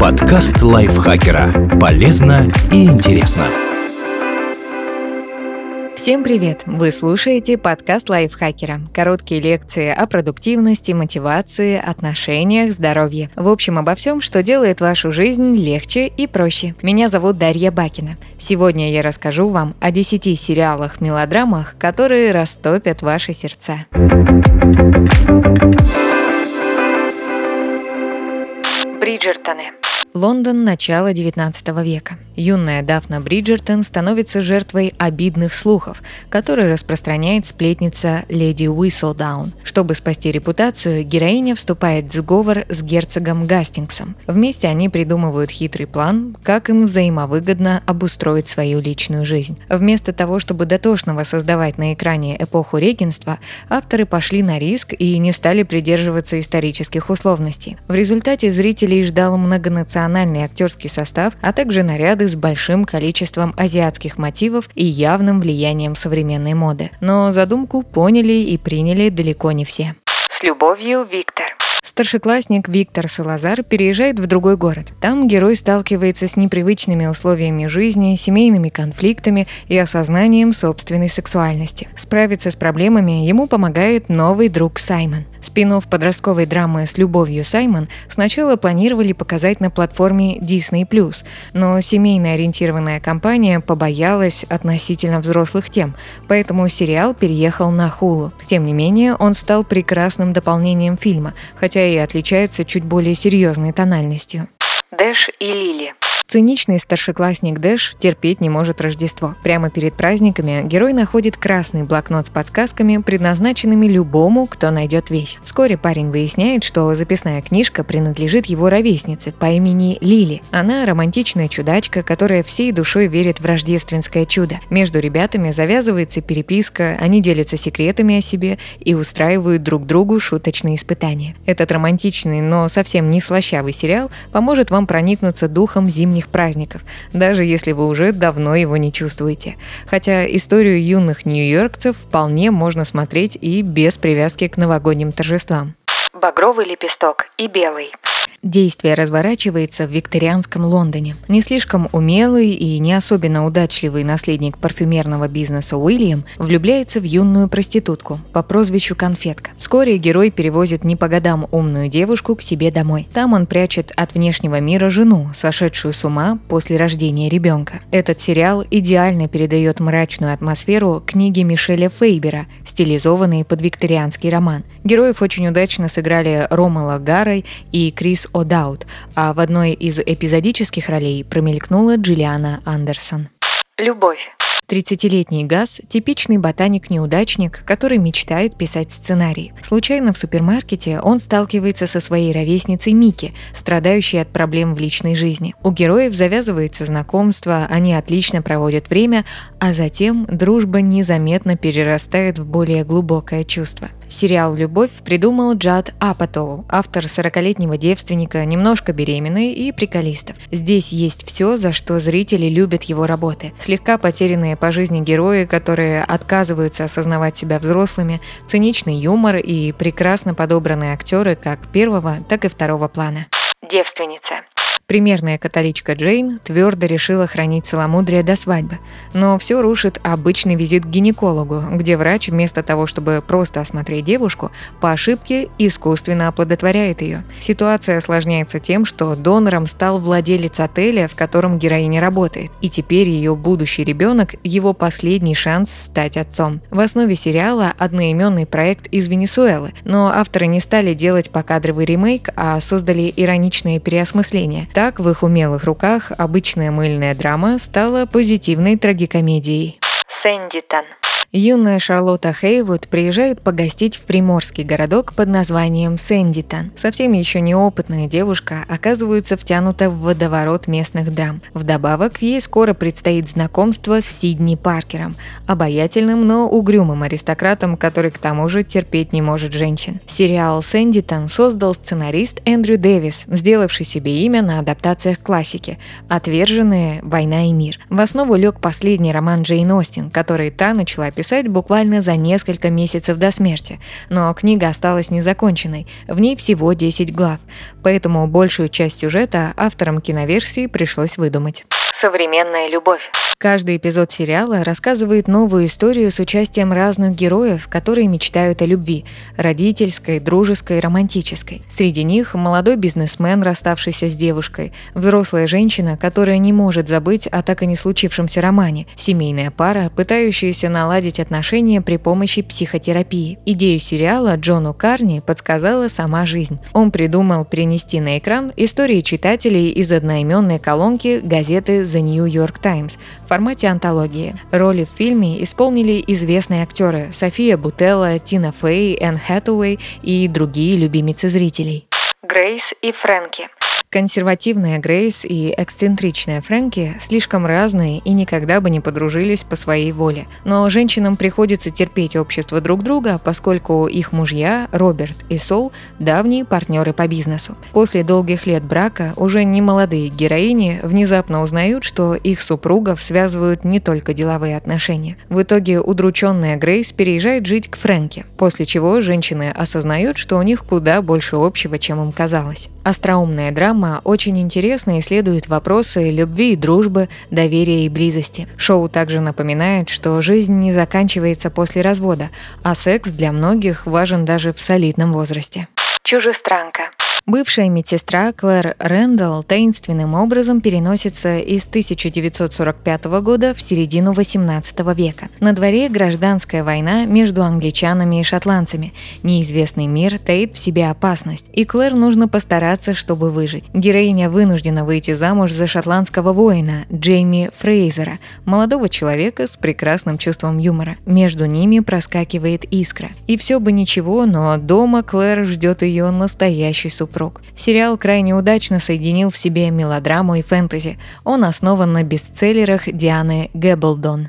Подкаст лайфхакера. Полезно и интересно. Всем привет! Вы слушаете подкаст лайфхакера. Короткие лекции о продуктивности, мотивации, отношениях, здоровье. В общем, обо всем, что делает вашу жизнь легче и проще. Меня зовут Дарья Бакина. Сегодня я расскажу вам о 10 сериалах-мелодрамах, которые растопят ваши сердца. Бриджертоны. Лондон начала 19 века. Юная Дафна Бриджертон становится жертвой обидных слухов, которые распространяет сплетница леди Уисселдаун. Чтобы спасти репутацию, героиня вступает в сговор с герцогом Гастингсом. Вместе они придумывают хитрый план, как им взаимовыгодно обустроить свою личную жизнь. Вместо того, чтобы дотошно воссоздавать на экране эпоху регенства, авторы пошли на риск и не стали придерживаться исторических условностей. В результате зрителей ждал многонациональный актерский состав, а также наряды с большим количеством азиатских мотивов и явным влиянием современной моды. Но задумку поняли и приняли далеко не все. С любовью, Виктор. Старшеклассник Виктор Салазар переезжает в другой город. Там герой сталкивается с непривычными условиями жизни, семейными конфликтами и осознанием собственной сексуальности. Справиться с проблемами ему помогает новый друг Саймон. Спин подростковой драмы «С любовью, Саймон» сначала планировали показать на платформе Disney+, но семейно ориентированная компания побоялась относительно взрослых тем, поэтому сериал переехал на Hulu. Тем не менее, он стал прекрасным дополнением фильма, хотя и отличается чуть более серьезной тональностью. Дэш и Лили. Циничный старшеклассник Дэш терпеть не может Рождество. Прямо перед праздниками герой находит красный блокнот с подсказками, предназначенными любому, кто найдет вещь. Вскоре парень выясняет, что записная книжка принадлежит его ровеснице по имени Лили. Она романтичная чудачка, которая всей душой верит в рождественское чудо. Между ребятами завязывается переписка, они делятся секретами о себе и устраивают друг другу шуточные испытания. Этот романтичный, но совсем не слащавый сериал поможет вам проникнуться духом зимних новогодних праздников, даже если вы уже давно его не чувствуете. Хотя историю юных нью-йоркцев вполне можно смотреть и без привязки к новогодним торжествам. Багровый лепесток и белый. Действие разворачивается в викторианском Лондоне. Не слишком умелый и не особенно удачливый наследник парфюмерного бизнеса Уильям влюбляется в юную проститутку по прозвищу Конфетка. Вскоре герой перевозит не по годам умную девушку к себе домой. Там он прячет от внешнего мира жену, сошедшую с ума после рождения ребенка. Этот сериал идеально передает мрачную атмосферу книги Мишеля Фейбера, стилизованные под викторианский роман. Героев очень удачно сыграли Ромала Гарой и Крис О'Даут, а в одной из эпизодических ролей промелькнула Джиллиана Андерсон. Любовь. 30-летний Газ – типичный ботаник-неудачник, который мечтает писать сценарий. Случайно в супермаркете он сталкивается со своей ровесницей Мики, страдающей от проблем в личной жизни. У героев завязывается знакомство, они отлично проводят время, а затем дружба незаметно перерастает в более глубокое чувство. Сериал «Любовь» придумал Джад Апатоу, автор 40-летнего девственника, немножко беременный и приколистов. Здесь есть все, за что зрители любят его работы. Слегка потерянные по жизни герои, которые отказываются осознавать себя взрослыми, циничный юмор и прекрасно подобранные актеры как первого, так и второго плана. Девственница. Примерная католичка Джейн твердо решила хранить целомудрие до свадьбы, но все рушит обычный визит к гинекологу, где врач вместо того, чтобы просто осмотреть девушку, по ошибке искусственно оплодотворяет ее. Ситуация осложняется тем, что донором стал владелец отеля, в котором героиня работает, и теперь ее будущий ребенок – его последний шанс стать отцом. В основе сериала одноименный проект из Венесуэлы, но авторы не стали делать покадровый ремейк, а создали ироничное переосмысление. Так, в их умелых руках обычная мыльная драма стала позитивной трагикомедией. Сэндитон. Юная Шарлотта Хейвуд приезжает погостить в приморский городок под названием Сэндитон. Совсем еще неопытная девушка оказывается втянута в водоворот местных драм. Вдобавок, ей скоро предстоит знакомство с Сидни Паркером, обаятельным, но угрюмым аристократом, который к тому же терпеть не может женщин. Сериал «Сэндитон» создал сценарист Эндрю Дэвис, сделавший себе имя на адаптациях классики «Отверженные. Война и мир». В основу лег последний роман Джейн Остин, который та начала писать написать буквально за несколько месяцев до смерти, но книга осталась незаконченной, в ней всего 10 глав, поэтому большую часть сюжета авторам киноверсии пришлось выдумать. Современная любовь. Каждый эпизод сериала рассказывает новую историю с участием разных героев, которые мечтают о любви – родительской, дружеской, романтической. Среди них молодой бизнесмен, расставшийся с девушкой, взрослая женщина, которая не может забыть о так и не случившемся романе, семейная пара, пытающаяся наладить отношения при помощи психотерапии. Идею сериала Джону Карни подсказала сама жизнь. Он придумал принести на экран истории читателей из одноименной колонки газеты The New York Times – формате антологии. Роли в фильме исполнили известные актеры София Бутелла, Тина Фей, Энн Хэтэуэй и другие любимицы зрителей. Грейс и Фрэнки. Консервативная Грейс и эксцентричная Фрэнки слишком разные и никогда бы не подружились по своей воле. Но женщинам приходится терпеть общество друг друга, поскольку их мужья, Роберт и Сол, давние партнеры по бизнесу. После долгих лет брака уже не молодые героини внезапно узнают, что их супругов связывают не только деловые отношения. В итоге удрученная Грейс переезжает жить к Фрэнке, после чего женщины осознают, что у них куда больше общего, чем им казалось. Остроумная драма очень интересно исследует вопросы любви и дружбы, доверия и близости. Шоу также напоминает, что жизнь не заканчивается после развода, а секс для многих важен даже в солидном возрасте. Чужестранка. Бывшая медсестра Клэр Рэндалл таинственным образом переносится из 1945 года в середину 18 века. На дворе гражданская война между англичанами и шотландцами. Неизвестный мир таит в себе опасность, и Клэр нужно постараться, чтобы выжить. Героиня вынуждена выйти замуж за шотландского воина Джейми Фрейзера, молодого человека с прекрасным чувством юмора. Между ними проскакивает искра. И все бы ничего, но дома Клэр ждет ее настоящий супруг супруг. Сериал крайне удачно соединил в себе мелодраму и фэнтези. Он основан на бестселлерах Дианы Гэбблдон.